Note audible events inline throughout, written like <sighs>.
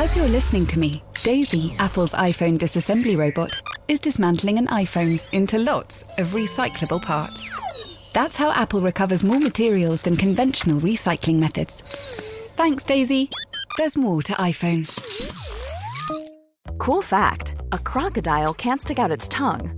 As you're listening to me, Daisy, Apple's iPhone disassembly robot, is dismantling an iPhone into lots of recyclable parts. That's how Apple recovers more materials than conventional recycling methods. Thanks, Daisy. There's more to iPhone. Cool fact a crocodile can't stick out its tongue.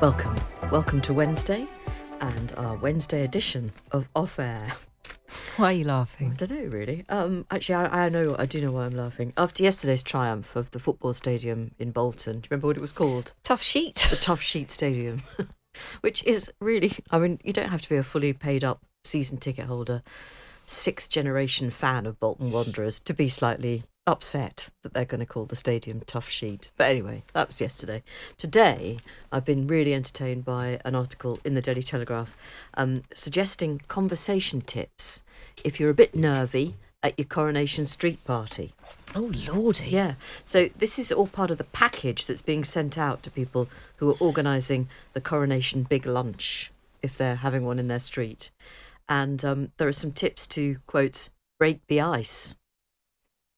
Welcome. Welcome to Wednesday and our Wednesday edition of Off Air. Why are you laughing? I don't know really. Um, actually, I, I know. I do know why I'm laughing. After yesterday's triumph of the football stadium in Bolton, do you remember what it was called? Toughsheet. The Toughsheet Stadium, <laughs> which is really. I mean, you don't have to be a fully paid up season ticket holder, sixth generation fan of Bolton Wanderers to be slightly upset that they're going to call the stadium Toughsheet. But anyway, that was yesterday. Today, I've been really entertained by an article in the Daily Telegraph um, suggesting conversation tips if you're a bit nervy at your Coronation Street party. Oh, lordy. Yeah. So this is all part of the package that's being sent out to people who are organising the Coronation Big Lunch if they're having one in their street. And um, there are some tips to, quotes, break the ice.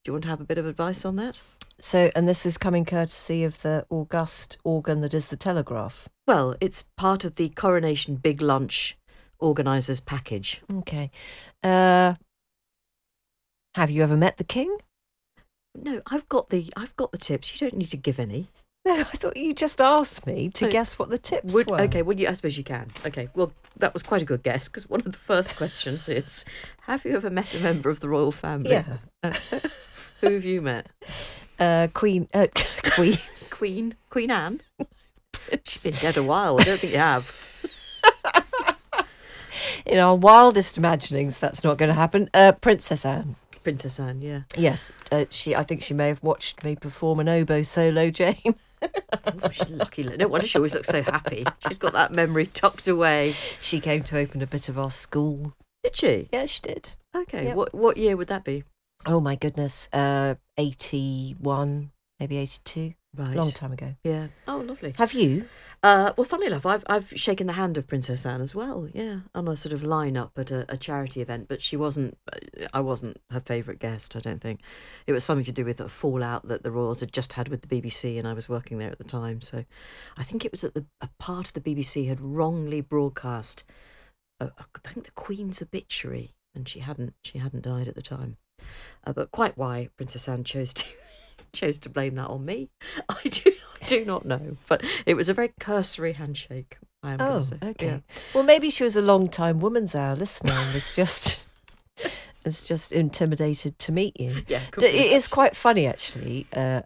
Do you want to have a bit of advice on that? So, and this is coming courtesy of the august organ that is the Telegraph. Well, it's part of the Coronation Big Lunch organisers package. Okay. Uh, have you ever met the king? No, I've got the I've got the tips. You don't need to give any. <laughs> No, I thought you just asked me to No. guess what the tips Would, were. okay, well, you, I suppose you can. Okay, well, that was quite a good guess because one of the first questions is Have you ever met a member of the royal family? Yeah. <laughs> Who have you met? Uh, Queen. Uh, <laughs> Queen. Queen? Queen Anne? She's been dead a while. I don't think you have. <laughs> In our wildest imaginings, that's not going to happen. Uh, Princess Anne. Princess Anne, yeah. Yes, uh, she. I think she may have watched me perform an oboe solo, <laughs> Jane. Oh, she's lucky. No wonder she always looks so happy. She's got that memory tucked away. she came to open a bit of our school. Did she? Yeah, she did. Okay. Yep. What what year would that be? Oh my goodness, uh, eighty-one, maybe eighty-two. Right. Long time ago. Yeah. Oh, lovely. Have you? Uh, well, funnily enough, I've I've shaken the hand of Princess Anne as well. Yeah, on a sort of line-up at a, a charity event, but she wasn't. I wasn't her favourite guest. I don't think it was something to do with a fallout that the Royals had just had with the BBC, and I was working there at the time. So, I think it was that the a part of the BBC had wrongly broadcast. Uh, I think the Queen's obituary, and she hadn't she hadn't died at the time. Uh, but quite why Princess Anne chose to <laughs> chose to blame that on me, <laughs> I do I do not know. But it was a very cursory handshake. I am Oh, okay. Yeah. Well, maybe she was a long time woman's hour listener and was just <laughs> was just intimidated to meet you. Yeah, could D- be It is quite funny actually uh,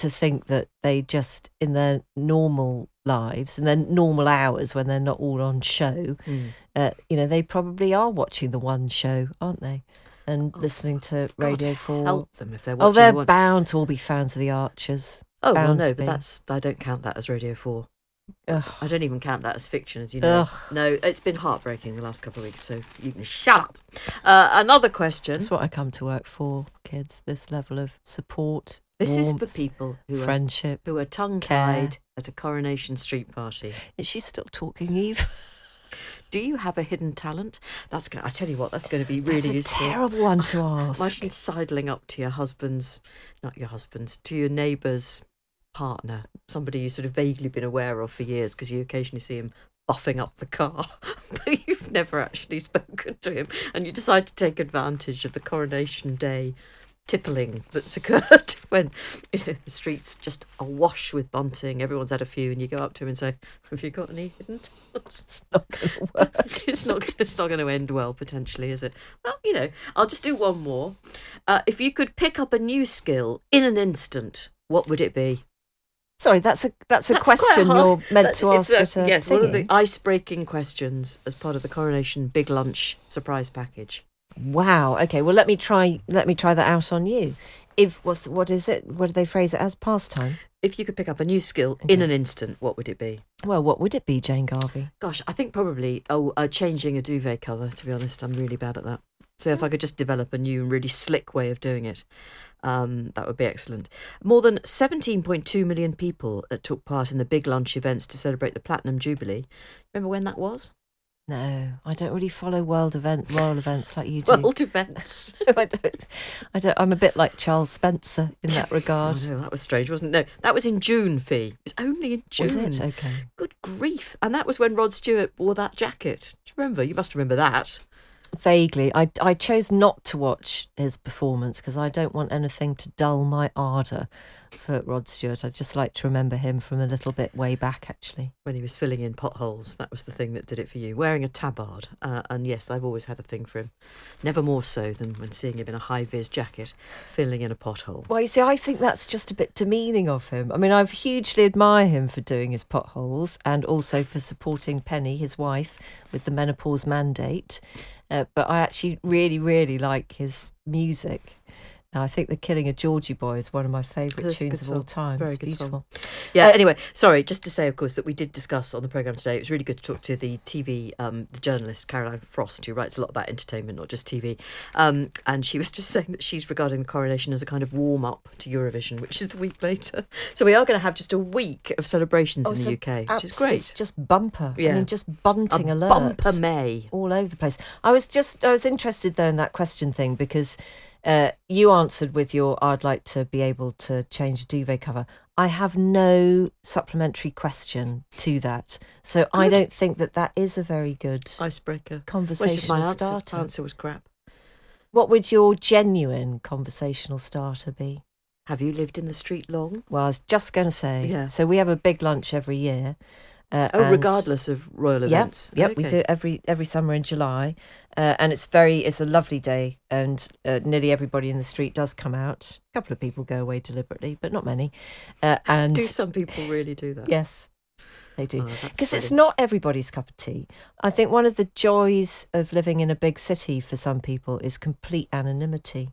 to think that they just in their normal lives and their normal hours when they're not all on show, Mm. uh, you know, they probably are watching the one show, aren't they? And Oh, listening to God Radio Four. Help them if they're watching. Oh, they're the bound to all be fans of the Archers. Oh well, no, but that's I don't count that as Radio Four. Ugh. I don't even count that as fiction, as you know. Ugh. No, it's been heartbreaking the last couple of weeks, so you can shut up. Uh, another question. That's what I come to work for, kids. This level of support, This is for people who are friendship. who are tongue tied at a Coronation Street party. Is she still talking, Eve? <laughs> Do you have a hidden talent? That's going. I tell you what, that's going to be really That's a useful. terrible one to <sighs> ask. Imagine sidling up to your husband's, not your husband's, to your neighbour's partner, somebody you've sort of vaguely been aware of for years because you occasionally see him buffing up the car, <laughs> but you've never actually spoken to him, and you decide to take advantage of the Coronation Day tippling that's occurred <laughs> when you know the streets just awash with bunting. Everyone's had a few, and you go up to him and say, "Have you got any hidden talents?" <laughs> It's not going <laughs> to work. it's not it's not going to end well potentially is it well you know i'll just do one more uh, if you could pick up a new skill in an instant what would it be Sorry, that's a that's a That's question you're meant That- to ask a- at a yes one of the ice breaking questions as part of the coronation big lunch surprise package Wow. Okay. Well, let me try. Let me try that out on you. If what's what is it? What do they phrase it as? Pastime. If you could pick up a new skill in an instant, what would it be? Well, what would it be, Jane Garvey? Gosh, I think probably oh, uh, changing a duvet cover. To be honest, I'm really bad at that. So if I could just develop a new and really slick way of doing it, um, that would be excellent. More than 17.2 million people uh, took part in the big lunch events to celebrate the Platinum Jubilee. Remember when that was? No, I don't really follow world event royal events like you <laughs> do. World events. <laughs> I don't. I don't. I'm a bit like Charles Spencer in that <laughs> Oh, regard. no, that was strange, wasn't it? No, that was in June, Fi. It was only in June. Was it okay? Good grief. And that was when Rod Stewart wore that jacket. Do you remember? You must remember that. Vaguely, I I chose not to watch his performance because I don't want anything to dull my ardour for Rod Stewart. I'd just like to remember him from a little bit way back, actually. When he was filling in potholes, that was the thing that did it for you. Wearing a tabard. Uh, and yes, I've always had a thing for him. Never more so than when seeing him in a high vis jacket, filling in a pothole. Well, you see, I think that's just a bit demeaning of him. I mean, I've hugely admire him for doing his potholes and also for supporting Penny, his wife, with the menopause mandate. Uh, but I actually really, really like his music. Uh, I think the Killing of Georgie Boy is one of my favourite tunes of all time. Very it's good song. beautiful. Yeah, Uh, anyway, sorry, just to say, of course, that we did discuss on the programme today. It was really good to talk to the TV, um, the journalist Caroline Frost, who writes a lot about entertainment, not just TV. Um, and she was just <laughs> saying that she's regarding the coronation as a kind of warm up to Eurovision, which is the week later. <laughs> So we are going to have just a week of celebrations in Oh, so the UK, which is great. It's just bumper. Yeah. I mean, just bunting a alerts. bumper May. all over the place. I was just I was interested though in that question thing because uh, you answered with your I'd like to be able to change a duvet cover. I have no supplementary question to that, so I don't think that that is a very good Icebreaker. Well, it's conversational my answer. starter. answer was crap. What would your genuine conversational starter be? Have you lived in the street long? Well, I was just going to say. Yeah. So we have a big lunch every year. Uh, Oh, regardless of royal events. Yep, we Okay. do it every every summer in July, uh, and it's very it's a lovely day, and uh, nearly everybody in the street does come out. A couple of people go away deliberately, but not many. Uh, and Do some people really do that? yes, they do Oh, because it's not everybody's cup of tea. I think one of the joys of living in a big city for some people is complete anonymity.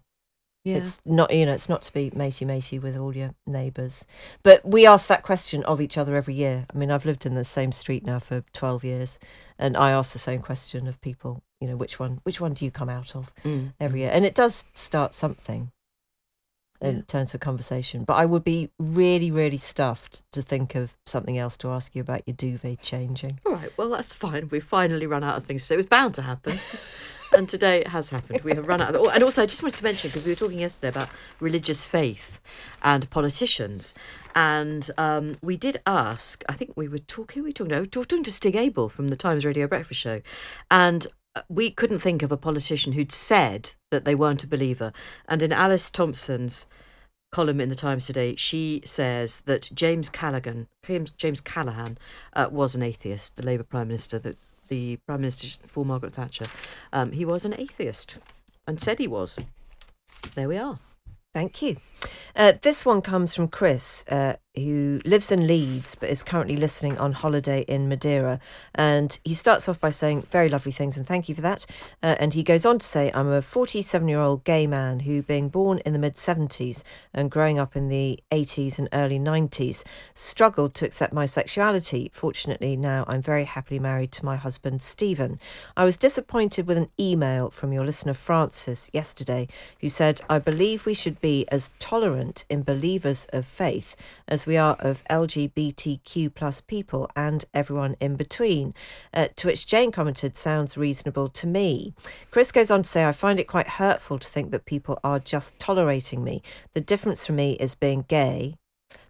Yeah. It's not, you know, it's not to be matey matey with all your neighbours. But we ask that question of each other every year. I mean, I've lived in the same street now for 12 years, and I ask the same question of people, you know, which one, which one do you come out of Mm. every year? And it does start something in Yeah. terms of conversation. But I would be really, really stuffed to think of something else to ask you about your duvet changing. All right, well, that's fine. We've finally run out of things to say. It was bound to happen. <laughs> and today it has happened. We have run out of. And also, I just wanted to mention because we were talking yesterday about religious faith and politicians. And um, we did ask, I think we were talking, who were we talking to? We were talking to Stig Abell from the Times Radio Breakfast Show. And uh, we couldn't think of a politician who'd said that they weren't a believer. And in Alice Thomson's column in the Times today, she says that James Callaghan, James, James Callaghan, uh, was an atheist, the Labour Prime Minister, that the Prime Minister for Margaret Thatcher. Um, he was an atheist and said he was. There we are. Thank you. Uh, this one comes from Chris, uh, who lives in Leeds but is currently listening on holiday in Madeira. And he starts off by saying very lovely things, and thank you for that. Uh, and he goes on to say, I'm a 47 year old gay man who, being born in the mid 70s and growing up in the 80s and early 90s, struggled to accept my sexuality. Fortunately, now I'm very happily married to my husband, Stephen. I was disappointed with an email from your listener, Francis, yesterday, who said, I believe we should be as tolerant in believers of faith as we are of LGBTQ plus people and everyone in between. Uh, to which Jane commented, sounds reasonable to me. Chris goes on to say, I find it quite hurtful to think that people are just tolerating me. The difference for me is being gay.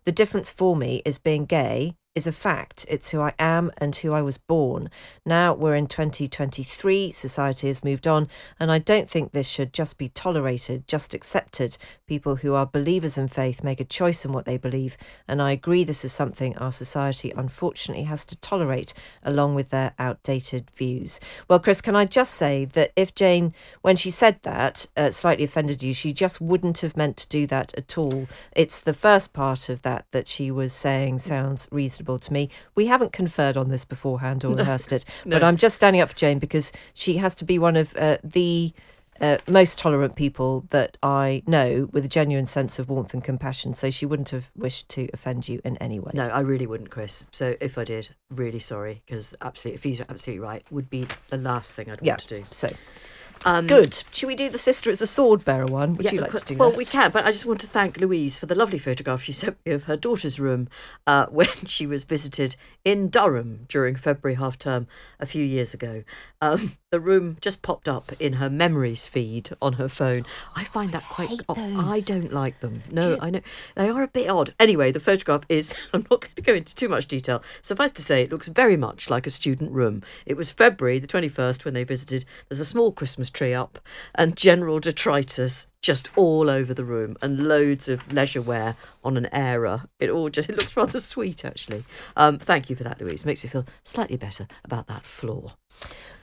The difference for me is being gay is a fact. It's who I am and who I was born. Now we're in 2023, society has moved on, and I don't think this should just be tolerated, just accepted. People who are believers in faith make a choice in what they believe, and I agree this is something our society unfortunately has to tolerate along with their outdated views. Well, Chris, can I just say that if Jane, when she said that, uh, slightly offended you, she just wouldn't have meant to do that at all. It's the first part of that that she was saying sounds reasonable to me. We haven't conferred on this beforehand or rehearsed it, but. I'm just standing up for Jane because she has to be one of uh, the uh, most tolerant people that I know with a genuine sense of warmth and compassion. So she wouldn't have wished to offend you in any way. No, I really wouldn't, Chris. So if I did, really sorry, because absolutely, if he's absolutely right, would be the last thing I'd Yeah. want to do. So Um, good. Should we do the sister as a sword bearer one? Would Yeah, you like to do well, that? Well, we can, but I just want to thank Louise for the lovely photograph she sent me of her daughter's room uh, <laughs> when she was visited in Durham during February half term a few years ago. Um, the room just popped up in her memories feed on her phone. I find that quite. I those. don't like them. No, I know they are a bit odd. Anyway, the photograph is. <laughs> I'm not going to go into too much detail. Suffice to say, it looks very much like a student room. It was February the 21st when they visited. There's a small Christmas tree up, and general detritus just all over the room, and loads of leisure wear on an era. It all just it looks rather sweet actually. Um, thank you for that, Louise. Makes me feel slightly better about that floor.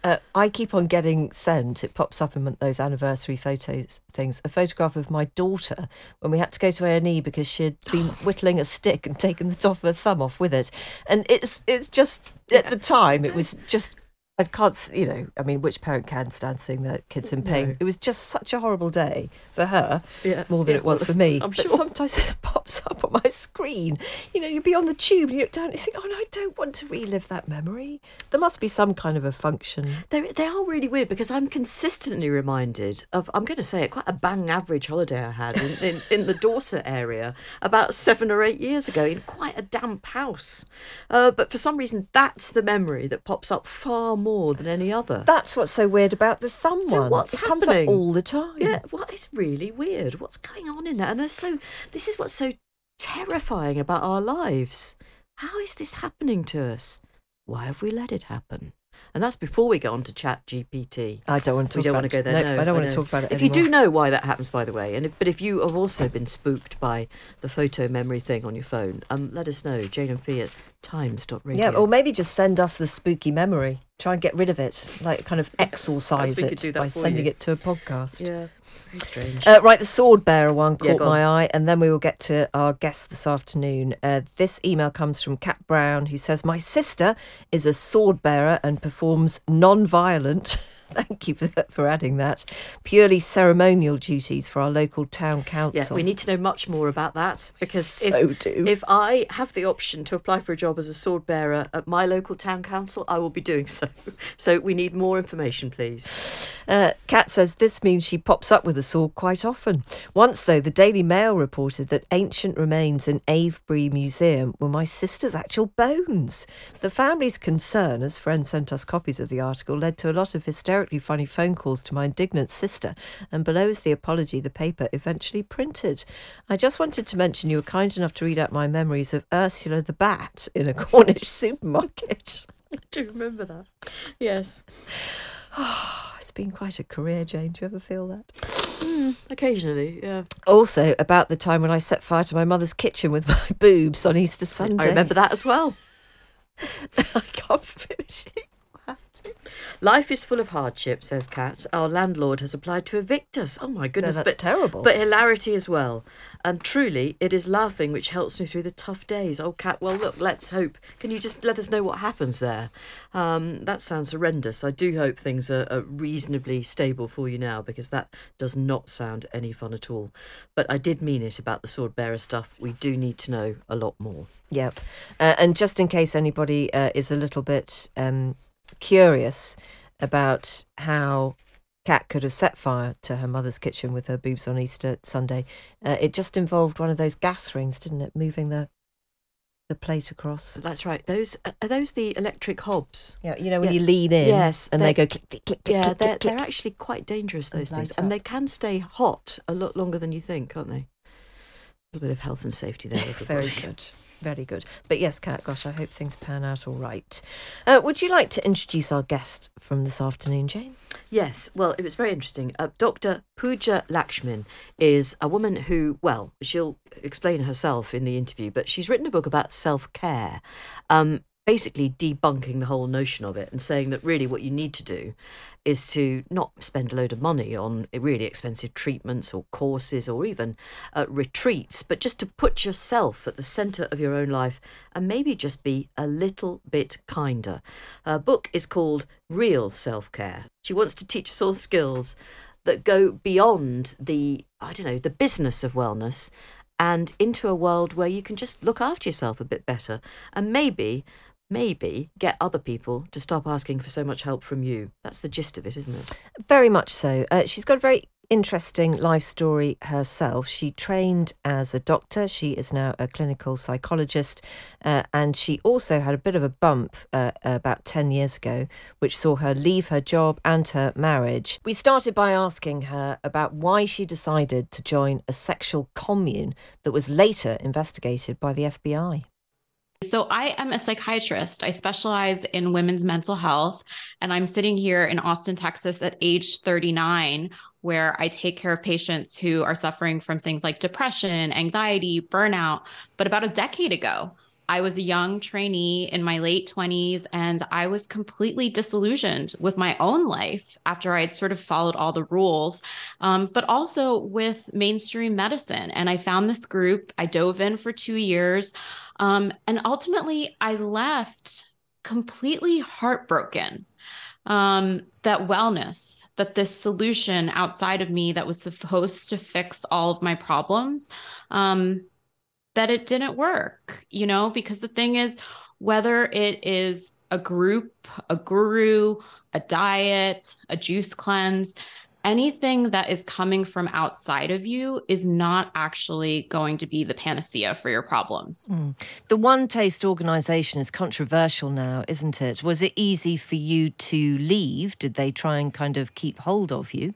Uh, I keep on getting sent, it pops up in those anniversary photos things, a photograph of my daughter when we had to go to A&E because she had been <gasps> whittling a stick and taken the top of her thumb off with it. And it's it's just, at the time, it was just, I can't, you know, I mean, which parent can stand seeing their kids in pain? No. It was just such a horrible day for her, Yeah, more than yeah, it was well, for me. <laughs> I'm but sure. sometimes this <laughs> pops up on my screen. You know, you'd be on the tube and you look down and you think, oh no, I don't want to relive that memory. There must be some kind of a function. They they are really weird because I'm consistently reminded of I'm going to say it quite a bang average holiday I had in, in, in the Dorset area about seven or eight years ago in quite a damp house. Uh, but for some reason, that's the memory that pops up far more than any other. That's what's so weird about the thumb So one. what's it comes up happening? all the time. Yeah, what is really weird? What's going on in there? And so this is what's so terrifying about our lives. How is this happening to us? Why have we let it happen? And that's before we get on to ChatGPT. I don't want to We talk don't about want to go there. No, No, I don't want to talk about it If anymore. you do know why that happens, by the way, and if, but if you have also been spooked by the photo memory thing on your phone, um, let us know. Jane and Fi at times.radio. Yeah, or maybe just send us the spooky memory. Try and get rid of it, like kind of <laughs> exorcise it by sending you. it to a podcast. yeah, very strange. Uh, right, the sword bearer one Yeah, caught on. my eye, and then we will get to our guest this afternoon. Uh, this email comes from Kat Brown, who says, "My sister is a sword bearer and performs non-violent." <laughs> Thank you for, for adding that. Purely ceremonial duties for our local town yeah, council. we need to know much more about that because So if, do. if I have the option to apply for a job as a sword bearer at my local town council, I will be doing so. <laughs> So we need more information, please. Uh, Kat says this means she pops up with a sword quite often. Once, though, the Daily Mail reported that ancient remains in Avebury Museum were my sister's actual bones. The family's concern, as friends sent us copies of the article, led to a lot of hysterically funny phone calls to my indignant sister, and below is the apology the paper eventually printed. I just wanted to mention you were kind enough to read out my memories of Ursula the Bat in a <laughs> Cornish supermarket. <laughs> I do remember that. Yes. <sighs> It's been quite a career, Jane. Do you ever feel that? Mm, occasionally, yeah. Also, about the time when I set fire to my mother's kitchen with <laughs> my boobs on Easter Sunday. I remember that as well. I can't finish it. I'll have to. Life is full of hardship, says Kat. Our landlord has applied to evict us. Oh my goodness, No, that's but terrible. But hilarity as well. And truly, it is laughing which helps me through the tough days. Oh, Kat, well, look, let's hope. Can you just let us know what happens there? Um, that sounds horrendous. I do hope things are, are reasonably stable for you now because that does not sound any fun at all. But I did mean it about the sword bearer stuff. We do need to know a lot more. Yep. Uh, and just in case anybody uh, is a little bit um, curious about how Kat could have set fire to her mother's kitchen with her boobs on Easter Sunday, uh, it just involved one of those gas rings, didn't it? Moving the the plate across. That's right. Those are those the electric hobs? Yeah, you know when Yeah. you lean in, Yes, and they go click click click Yeah, click they're, click. they're actually quite dangerous, And those things. And up. they can stay hot a lot longer than you think, can't they? A little bit of health and safety there. <laughs> Very good. Very good. But yes, Kat, gosh, I hope things pan out all right. Uh, would you like to introduce our guest from this afternoon, Jane? Yes, well, it was very interesting. Uh, Dr. Pooja Lakshmin is a woman who, well, she'll explain herself in the interview, but she's written a book about self care, um, basically debunking the whole notion of it and saying that really what you need to do is to not spend a load of money on really expensive treatments or courses or even uh, retreats, but just to put yourself at the centre of your own life and maybe just be a little bit kinder. Her book is called Real Self Care. She wants to teach us all skills that go beyond the I don't know the business of wellness and into a world where you can just look after yourself a bit better and maybe maybe get other people to stop asking for so much help from you. That's the gist of it, isn't it? Very much so. Uh, she's got a very interesting life story herself. She trained as a doctor. She is now a clinical psychologist. Uh, and she also had a bit of a bump uh, about 10 years ago, which saw her leave her job and her marriage. We started by asking her about why she decided to join a sexual commune that was later investigated by the FBI. So, I am a psychiatrist. I specialize in women's mental health, and I'm sitting here in Austin, Texas at age 39, where I take care of patients who are suffering from things like depression, anxiety, burnout. But about a decade ago, I was a young trainee in my late 20s and I was completely disillusioned with my own life after I had sort of followed all the rules, um, but also with mainstream medicine. And I found this group, I dove in for two years. Um, and ultimately, I left completely heartbroken um, that wellness, that this solution outside of me that was supposed to fix all of my problems, um, that it didn't work, you know, because the thing is, whether it is a group, a guru, a diet, a juice cleanse, anything that is coming from outside of you is not actually going to be the panacea for your problems. Mm. The OneTaste organization is controversial now, isn't it? Was it easy for you to leave? Did they try and kind of keep hold of you?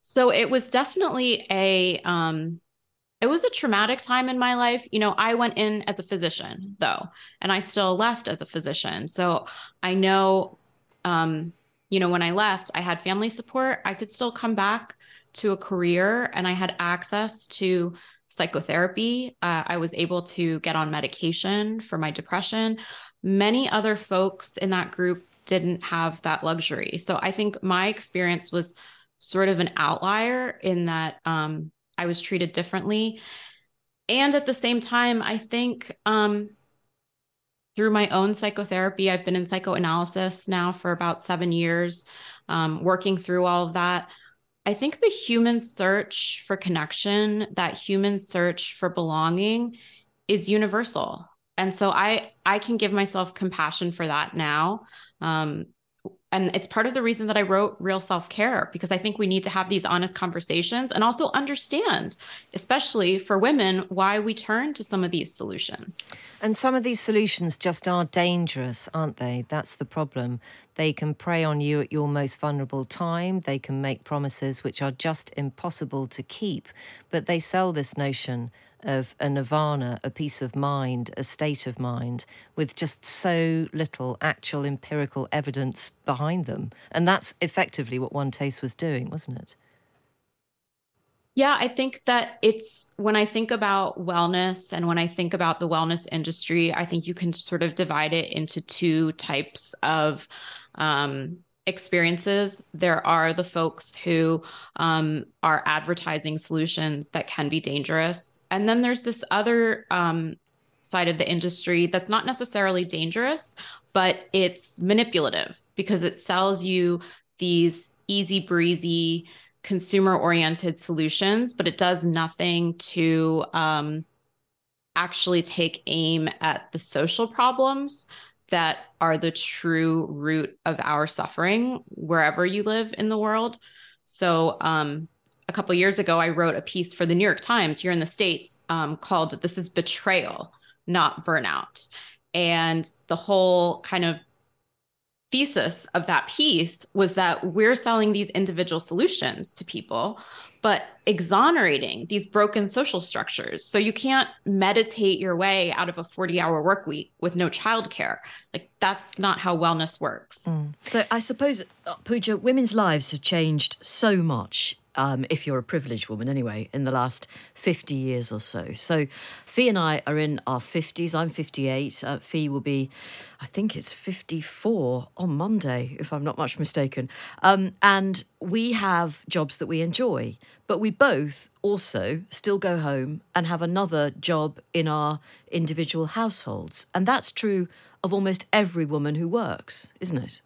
So it was definitely a um, it was a traumatic time in my life. You know, I went in as a physician though, and I still left as a physician. So I know, um, you know, when I left, I had family support. I could still come back to a career and I had access to psychotherapy. Uh, I was able to get on medication for my depression. Many other folks in that group didn't have that luxury. So I think my experience was sort of an outlier in that um, I was treated differently. And at the same time, I think um, through my own psychotherapy, I've been in psychoanalysis now for about seven years, um, working through all of that. I think the human search for connection, that human search for belonging is universal. And so I I can give myself compassion for that now. Um, and it's part of the reason that I wrote Real Self Care because I think we need to have these honest conversations and also understand, especially for women, why we turn to some of these solutions. And some of these solutions just are dangerous, aren't they? That's the problem. They can prey on you at your most vulnerable time. They can make promises which are just impossible to keep, but they sell this notion of a nirvana, a peace of mind, a state of mind, with just so little actual empirical evidence behind them. And that's effectively what OneTaste was doing, wasn't it? Yeah, I think that it's when I think about wellness and when I think about the wellness industry, I think you can sort of divide it into two types of um, experiences. There are the folks who um, are advertising solutions that can be dangerous. And then there's this other um, side of the industry that's not necessarily dangerous, but it's manipulative because it sells you these easy breezy, consumer oriented solutions, but it does nothing to um, actually take aim at the social problems that are the true root of our suffering wherever you live in the world. So, um, a couple years ago, I wrote a piece for the New York Times here in the States um, called This is Betrayal, Not Burnout. And the whole kind of thesis of that piece was that we're selling these individual solutions to people but exonerating these broken social structures. So you can't meditate your way out of a 40 hour work week with no childcare. Like that's not how wellness works. Mm. So I suppose, uh, Pooja, women's lives have changed so much um, if you're a privileged woman anyway, in the last 50 years or so. So Fi and I are in our 50s. I'm 58. Uh, Fi will be, I think it's 54 on Monday, if I'm not much mistaken. Um, and we have jobs that we enjoy, but we both also still go home and have another job in our individual households. And that's true of almost every woman who works, isn't it?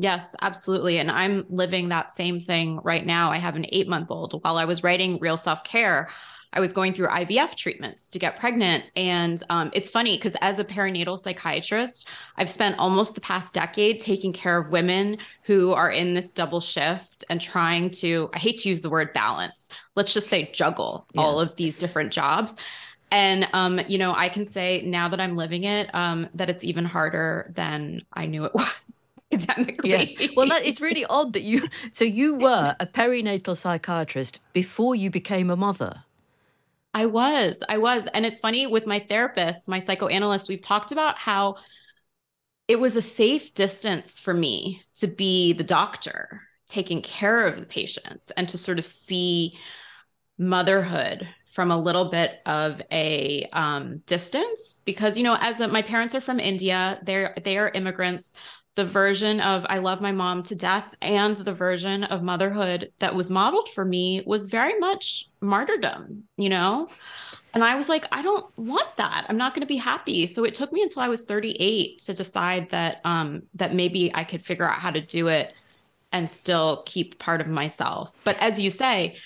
Yes, absolutely. And I'm living that same thing right now. I have an eight month old. While I was writing Real Self Care, I was going through IVF treatments to get pregnant. And um, it's funny because as a perinatal psychiatrist, I've spent almost the past decade taking care of women who are in this double shift and trying to, I hate to use the word balance, let's just say juggle yeah. all of these different jobs. And um, you know, I can say now that I'm living it, um, that it's even harder than I knew it <laughs> was academically. Yes. Well, that, it's really odd that you. So you were a perinatal psychiatrist before you became a mother. I was. I was. And it's funny with my therapist, my psychoanalyst, we've talked about how it was a safe distance for me to be the doctor taking care of the patients and to sort of see motherhood from a little bit of a um, distance because you know as a, my parents are from india they're they are immigrants the version of I love my mom to death and the version of motherhood that was modeled for me was very much martyrdom, you know? And I was like, I don't want that. I'm not going to be happy. So it took me until I was 38 to decide that um that maybe I could figure out how to do it and still keep part of myself. But as you say,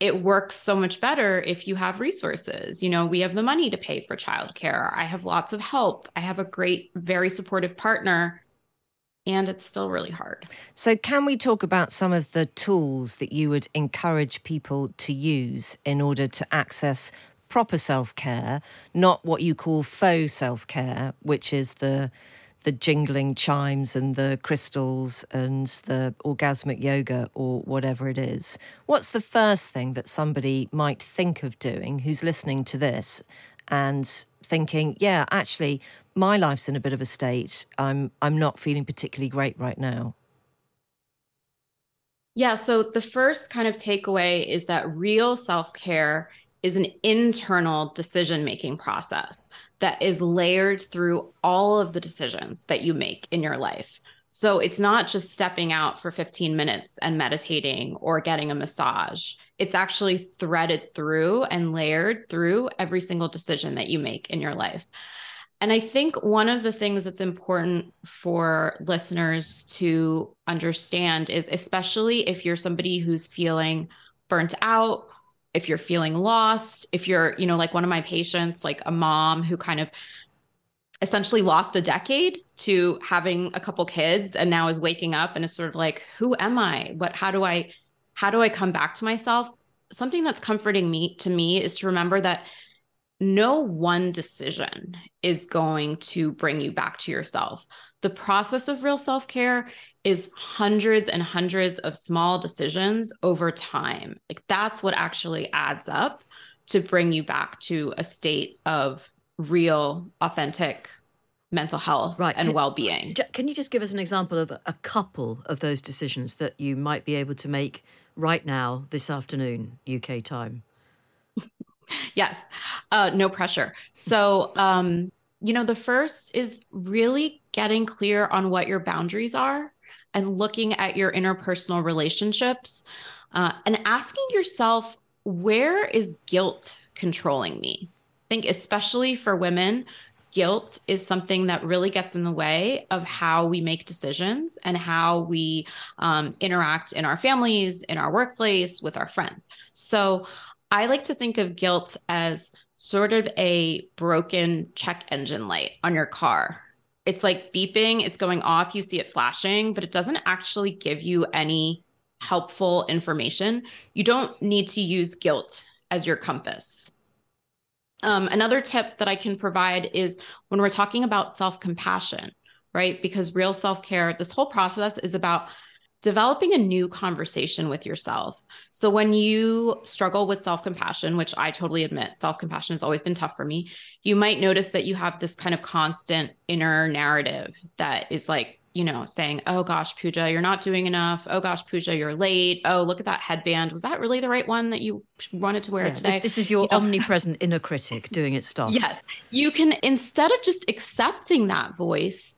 it works so much better if you have resources. You know, we have the money to pay for childcare. I have lots of help. I have a great, very supportive partner and it's still really hard. So, can we talk about some of the tools that you would encourage people to use in order to access proper self care, not what you call faux self care, which is the the jingling chimes and the crystals and the orgasmic yoga or whatever it is. What's the first thing that somebody might think of doing who's listening to this and thinking, yeah, actually, my life's in a bit of a state. I'm I'm not feeling particularly great right now. Yeah, so the first kind of takeaway is that real self-care is an internal decision-making process that is layered through all of the decisions that you make in your life. So it's not just stepping out for 15 minutes and meditating or getting a massage. It's actually threaded through and layered through every single decision that you make in your life. And I think one of the things that's important for listeners to understand is, especially if you're somebody who's feeling burnt out, if you're feeling lost, if you're, you know, like one of my patients, like a mom who kind of essentially lost a decade to having a couple kids and now is waking up and is sort of like, who am I? What, how do I, how do I come back to myself? Something that's comforting me to me is to remember that no one decision is going to bring you back to yourself. The process of real self care is hundreds and hundreds of small decisions over time. Like that's what actually adds up to bring you back to a state of real, authentic mental health right. and well being. Can you just give us an example of a couple of those decisions that you might be able to make right now, this afternoon, UK time? yes, uh, no pressure. So, um, you know, the first is really getting clear on what your boundaries are and looking at your interpersonal relationships uh, and asking yourself, where is guilt controlling me? I think, especially for women, guilt is something that really gets in the way of how we make decisions and how we um, interact in our families, in our workplace, with our friends. So, I like to think of guilt as sort of a broken check engine light on your car. It's like beeping, it's going off, you see it flashing, but it doesn't actually give you any helpful information. You don't need to use guilt as your compass. Um, another tip that I can provide is when we're talking about self compassion, right? Because real self care, this whole process is about developing a new conversation with yourself. So when you struggle with self-compassion, which I totally admit, self-compassion has always been tough for me, you might notice that you have this kind of constant inner narrative that is like, you know, saying, "Oh gosh, Pooja, you're not doing enough. Oh gosh, Pooja, you're late. Oh, look at that headband. Was that really the right one that you wanted to wear yeah, today?" This is your you know? omnipresent <laughs> inner critic doing its stuff. Yes. You can instead of just accepting that voice,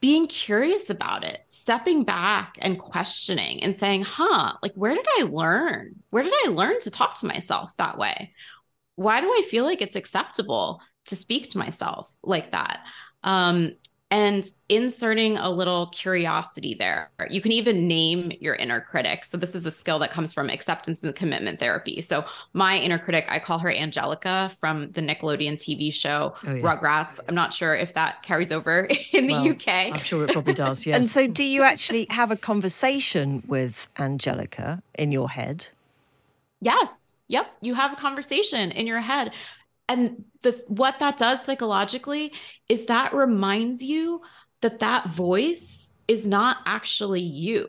being curious about it, stepping back and questioning and saying, huh, like, where did I learn? Where did I learn to talk to myself that way? Why do I feel like it's acceptable to speak to myself like that? Um, and inserting a little curiosity there. You can even name your inner critic. So, this is a skill that comes from acceptance and commitment therapy. So, my inner critic, I call her Angelica from the Nickelodeon TV show oh, yeah. Rugrats. I'm not sure if that carries over <laughs> in the well, UK. I'm sure it probably does, <laughs> yes. and so, do you actually have a conversation with Angelica in your head? Yes. Yep. You have a conversation in your head and the what that does psychologically is that reminds you that that voice is not actually you.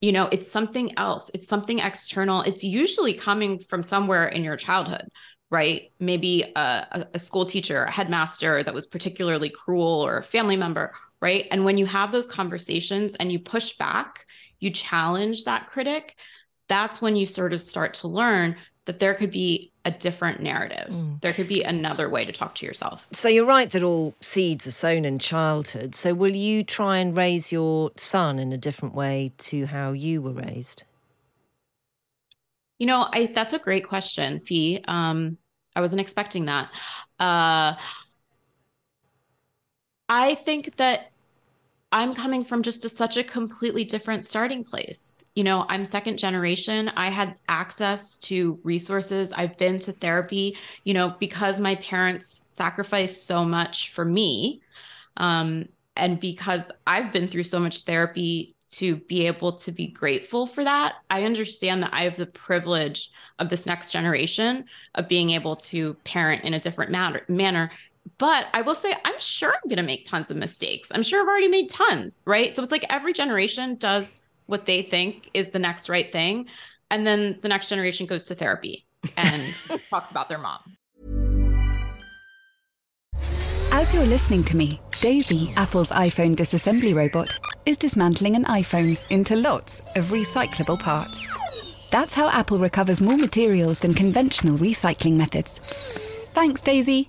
You know it's something else. It's something external. It's usually coming from somewhere in your childhood right? Maybe a, a school teacher a headmaster that was particularly cruel or a family member right? And when you have those conversations and you push back you challenge that critic that's when you sort of start to learn that there could be a different narrative. Mm. There could be another way to talk to yourself. So you're right that all seeds are sown in childhood. So will you try and raise your son in a different way to how you were raised? You know, I that's a great question, Fi. Um, I wasn't expecting that. Uh, I think that I'm coming from just a, such a completely different starting place. You know, I'm second generation. I had access to resources. I've been to therapy, you know, because my parents sacrificed so much for me. Um, and because I've been through so much therapy to be able to be grateful for that, I understand that I have the privilege of this next generation of being able to parent in a different matter, manner but I will say, I'm sure I'm going to make tons of mistakes. I'm sure I've already made tons, right? So it's like every generation does what they think is the next right thing. And then the next generation goes to therapy and <laughs> talks about their mom. As you're listening to me, Daisy, Apple's iPhone disassembly robot, is dismantling an iPhone into lots of recyclable parts. That's how Apple recovers more materials than conventional recycling methods. Thanks, Daisy.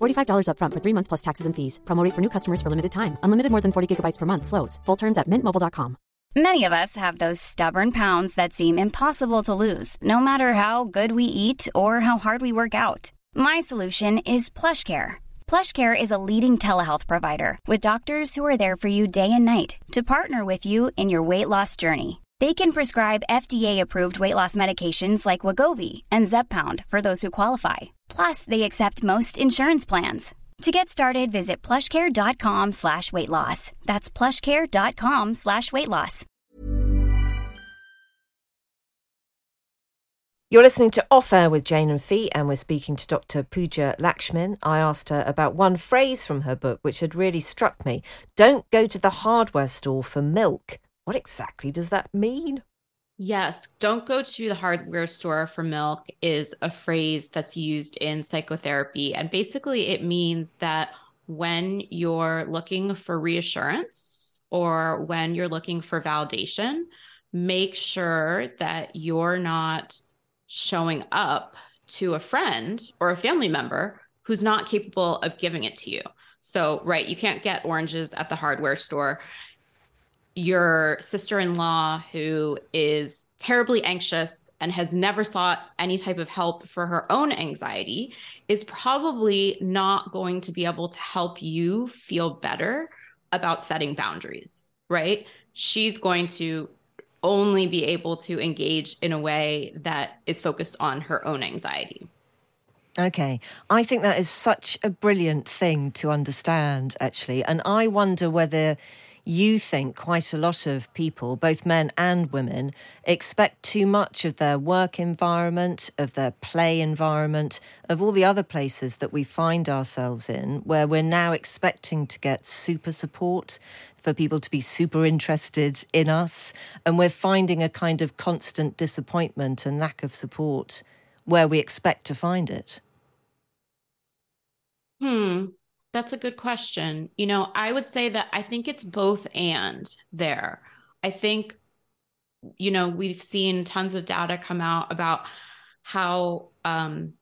$45 upfront for three months plus taxes and fees. Promote for new customers for limited time. Unlimited more than 40 gigabytes per month. Slows. Full terms at mintmobile.com. Many of us have those stubborn pounds that seem impossible to lose, no matter how good we eat or how hard we work out. My solution is PlushCare. PlushCare is a leading telehealth provider with doctors who are there for you day and night to partner with you in your weight loss journey. They can prescribe FDA-approved weight loss medications like Wegovy and Zepbound for those who qualify. Plus, they accept most insurance plans. To get started, visit plushcare.com slash weight loss. That's plushcare.com slash weight loss. You're listening to Off Air with Jane and Fi, and we're speaking to Dr. Pooja Lakshmin. I asked her about one phrase from her book which had really struck me. Don't go to the hardware store for milk. What exactly does that mean? Yes, don't go to the hardware store for milk is a phrase that's used in psychotherapy. And basically, it means that when you're looking for reassurance or when you're looking for validation, make sure that you're not showing up to a friend or a family member who's not capable of giving it to you. So, right, you can't get oranges at the hardware store your sister in law who is terribly anxious and has never sought any type of help for her own anxiety is probably not going to be able to help you feel better about setting boundaries, right? She's going to only be able to engage in a way that is focused on her own anxiety. Okay. I think that is such a brilliant thing to understand, actually. And I wonder whether you think quite a lot of people, both men and women, expect too much of their work environment, of their play environment, of all the other places that we find ourselves in, where we're now expecting to get super support, for people to be super interested in us. And we're finding a kind of constant disappointment and lack of support where we expect to find it. Hmm. That's a good question. You know, I would say that I think it's both and there. I think, you know, we've seen tons of data come out about how um,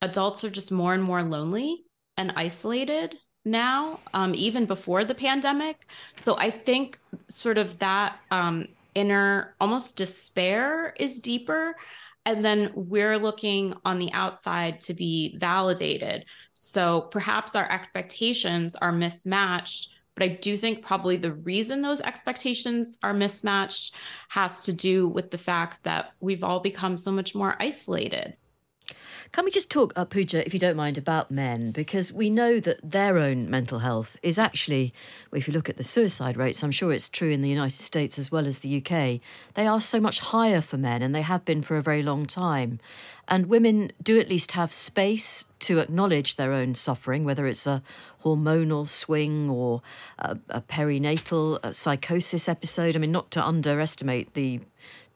adults are just more and more lonely and isolated now, um, even before the pandemic. So I think sort of that um, inner almost despair is deeper. And then we're looking on the outside to be validated. So perhaps our expectations are mismatched. But I do think probably the reason those expectations are mismatched has to do with the fact that we've all become so much more isolated. Can we just talk, uh, Pooja, if you don't mind, about men? Because we know that their own mental health is actually, well, if you look at the suicide rates, I'm sure it's true in the United States as well as the UK, they are so much higher for men and they have been for a very long time. And women do at least have space to acknowledge their own suffering, whether it's a hormonal swing or a, a perinatal a psychosis episode. I mean, not to underestimate the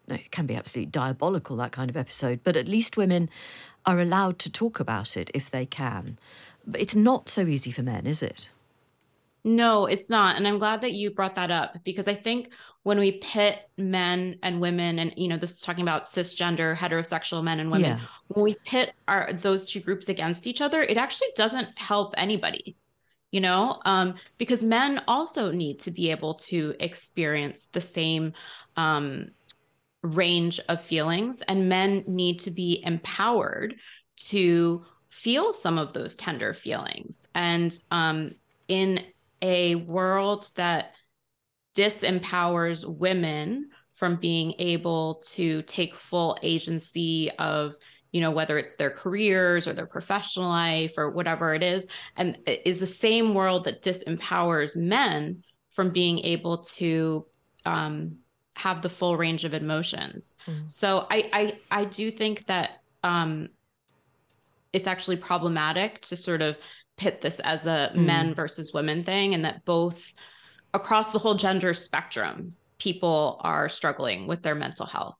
it can be absolutely diabolical that kind of episode but at least women are allowed to talk about it if they can. But it's not so easy for men, is it? No, it's not. And I'm glad that you brought that up because I think when we pit men and women, and you know, this is talking about cisgender, heterosexual men and women, yeah. when we pit our those two groups against each other, it actually doesn't help anybody. You know, um, because men also need to be able to experience the same um, range of feelings, and men need to be empowered to feel some of those tender feelings. And um, in a world that disempowers women from being able to take full agency of you know whether it's their careers or their professional life or whatever it is and is the same world that disempowers men from being able to um, have the full range of emotions. Mm. So I, I I do think that um, it's actually problematic to sort of pit this as a mm. men versus women thing, and that both across the whole gender spectrum, people are struggling with their mental health.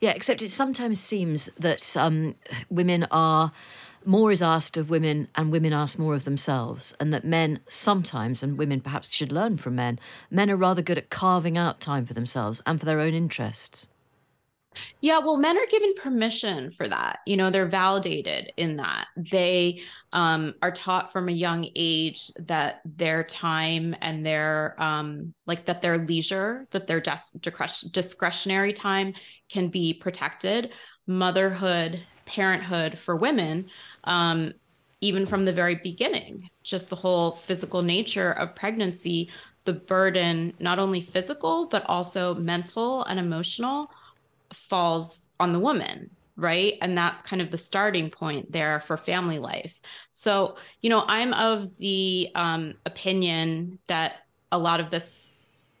Yeah, except it sometimes seems that um, women are more is asked of women and women ask more of themselves, and that men sometimes, and women perhaps should learn from men, men are rather good at carving out time for themselves and for their own interests. Yeah, well, men are given permission for that. You know, they're validated in that. They um, are taught from a young age that their time and their, um, like, that their leisure, that their discretionary time can be protected. Motherhood parenthood for women, um, even from the very beginning. Just the whole physical nature of pregnancy, the burden, not only physical, but also mental and emotional, falls on the woman right? And that's kind of the starting point there for family life. So, you know, I'm of the um, opinion that a lot of this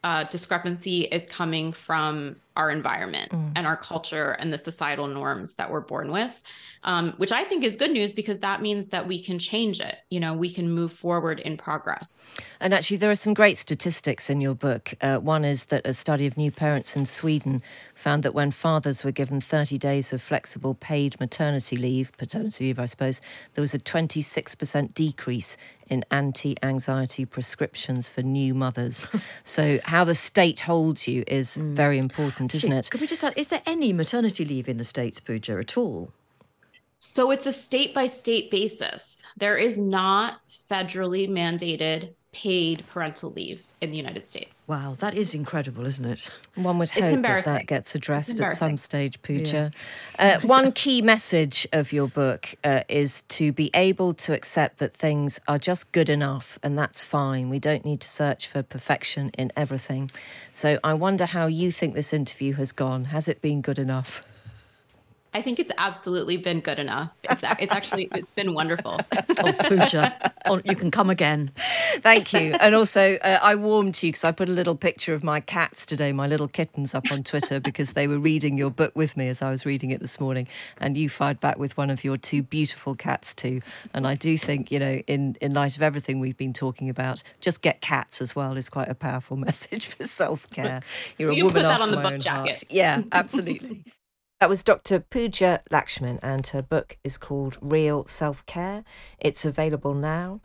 uh, discrepancy is coming from our environment mm. and our culture and the societal norms that we're born with, um, which I think is good news because that means that we can change it. You know, we can move forward in progress. And actually, there are some great statistics in your book. Uh, one is that a study of new parents in Sweden found that when fathers were given 30 days of flexible paid maternity leave, paternity leave, I suppose, there was a 26% decrease in anti anxiety prescriptions for new mothers. <laughs> so, how the state holds you is mm. very important isn't it? Can we just add, is there any maternity leave in the States, Pooja, at all? So it's a state by state basis. There is not federally mandated paid parental leave in the United States. Wow, that is incredible, isn't it? One would hope that that gets addressed at some stage, Pooja. Yeah. Uh, one key message of your book uh, is to be able to accept that things are just good enough and that's fine. We don't need to search for perfection in everything. So I wonder how you think this interview has gone. Has it been good enough? I think it's absolutely been good enough. It's it's actually it's been wonderful. <laughs> oh, Pooja, oh, you can come again. Thank you. And also, uh, I warmed you because I put a little picture of my cats today, my little kittens, up on Twitter because they were reading your book with me as I was reading it this morning, and you fired back with one of your two beautiful cats too. And I do think, you know, in in light of everything we've been talking about, just get cats as well is quite a powerful <laughs> message for self care. You're a you woman after my own jacket. heart. Yeah, absolutely. <laughs> That was Dr. Pooja Lakshmin, and her book is called Real Self Care. It's available now.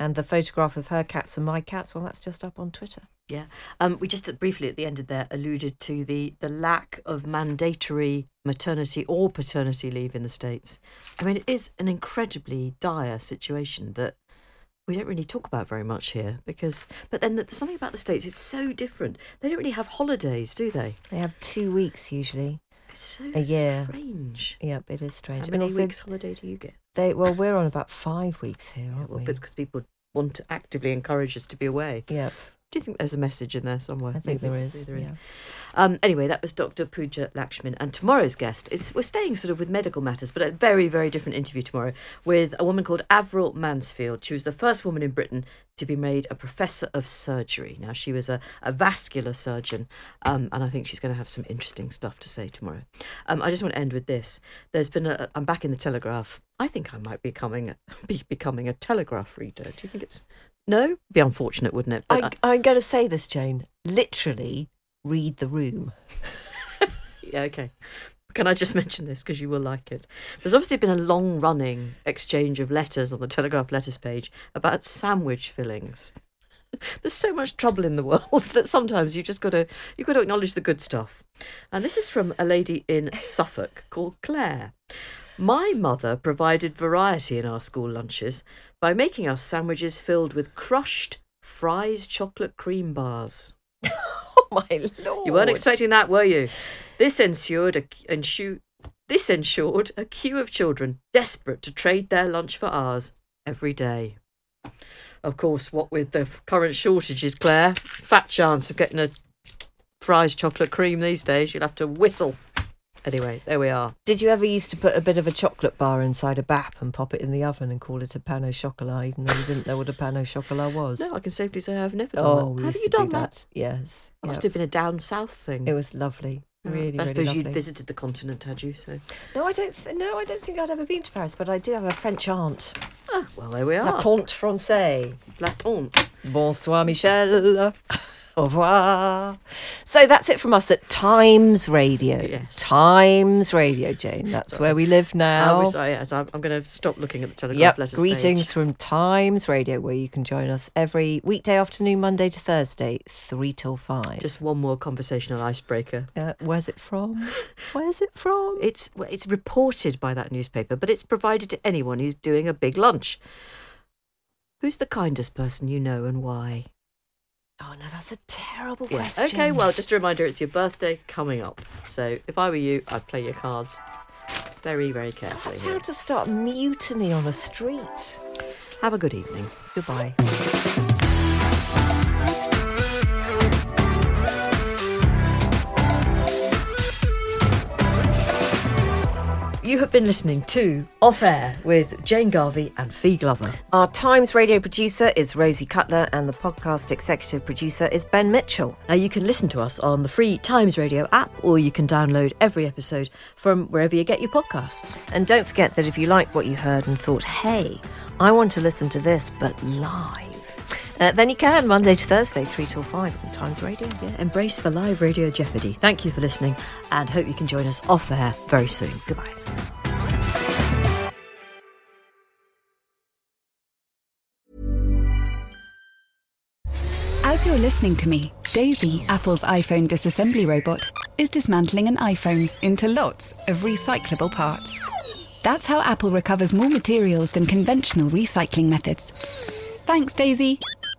And the photograph of her cats and my cats, well, that's just up on Twitter. Yeah. Um, we just briefly at the end of there alluded to the, the lack of mandatory maternity or paternity leave in the States. I mean, it is an incredibly dire situation that we don't really talk about very much here because, but then there's something about the States, it's so different. They don't really have holidays, do they? They have two weeks usually. It's so uh, A year. strange. Yep, it is strange. How many also weeks holiday do you get? They well, we're on about five weeks here, aren't Well, we? it's because people want to actively encourage us to be away. Yep, Do you think there's a message in there somewhere? I think Maybe- there is. there is. yeah. Um, anyway, that was Dr. Pooja Lakshmin. And tomorrow's guest, is we're staying sort of with medical matters, but a very, very different interview tomorrow with a woman called Avril Mansfield. She was the first woman in Britain to be made a professor of surgery. Now, she was a, a vascular surgeon, um, and I think she's going to have some interesting stuff to say tomorrow. Um, I just want to end with this. There's been a, I'm back in the Telegraph. I think I might be becoming, <laughs> be becoming a Telegraph reader. Do you think it's. No? Be unfortunate, wouldn't it? But I, I'm going to say this, Jane. Literally, read the room. <laughs> <laughs> Yeah, okay. Can I just mention this because you will like it? There's obviously been a long running exchange of letters on the Telegraph letters page about sandwich fillings. <laughs> There's so much trouble in the world that sometimes you just got to you've got to acknowledge the good stuff. And this is from a lady in Suffolk called Claire. My mother provided variety in our school lunches by making us sandwiches filled with crushed Fry's chocolate cream bars. <laughs> Oh my lord! You weren't expecting that, were you? This ensured a ensu- this ensured a queue of children desperate to trade their lunch for ours every day. Of course, what with the current shortages, Claire, fat chance of getting a Fry's chocolate cream these days. You'll have to whistle. Anyway, there we are. Did you ever used to put a bit of a chocolate bar inside a bap and pop it in the oven and call it a pan au chocolat, even though you didn't know what a pan au chocolat was? No, I can safely say I've never done oh, that. we Have used you to done do that? Yes. That must yep. have been a down south thing. It was lovely. Yeah. Really, I really suppose lovely. you'd visited the continent, had you? So, No, I don't. Th- no, I don't think I'd ever been to Paris, but I do have a French aunt. ah, well, there we are. La tante française. La tante. Bonsoir, Michel. <laughs> Au revoir. So that's it from us at Times Radio. Yes. Times Radio, Jane. That's where we live now. was, I, yes, I'm, I'm going to stop looking at the Telegraph Yep. letters Greetings page. from Times Radio, where you can join us every weekday afternoon, Monday to Thursday, three till five. Just one more conversational icebreaker. uh, where's it from? <laughs> Where's it from? It's it's reported by that newspaper, but it's provided to anyone who's doing a big lunch. Who's the kindest person you know and why? Oh no, that's a terrible Yeah. question. Okay, well, just a reminder, it's your birthday coming up. So if I were you, I'd play your cards very, very carefully. that's here. how to start mutiny on a street. Have a good evening. Goodbye. You have been listening to Off Air with Jane Garvey and Fi Glover. Our Times radio producer is Rosie Cutler, and the podcast executive producer is Ben Mitchell. Now, you can listen to us on the free Times Radio app, or you can download every episode from wherever you get your podcasts. And don't forget that if you liked what you heard and thought, hey, I want to listen to this, but live, uh, then you can Monday to Thursday, 3 till 5 on Times Radio. Yeah, embrace the live radio jeopardy. Thank you for listening, and hope you can join us off air very soon. Goodbye. As you're listening to me, Daisy, Apple's iPhone disassembly robot, is dismantling an iPhone into lots of recyclable parts. That's how Apple recovers more materials than conventional recycling methods. Thanks, Daisy.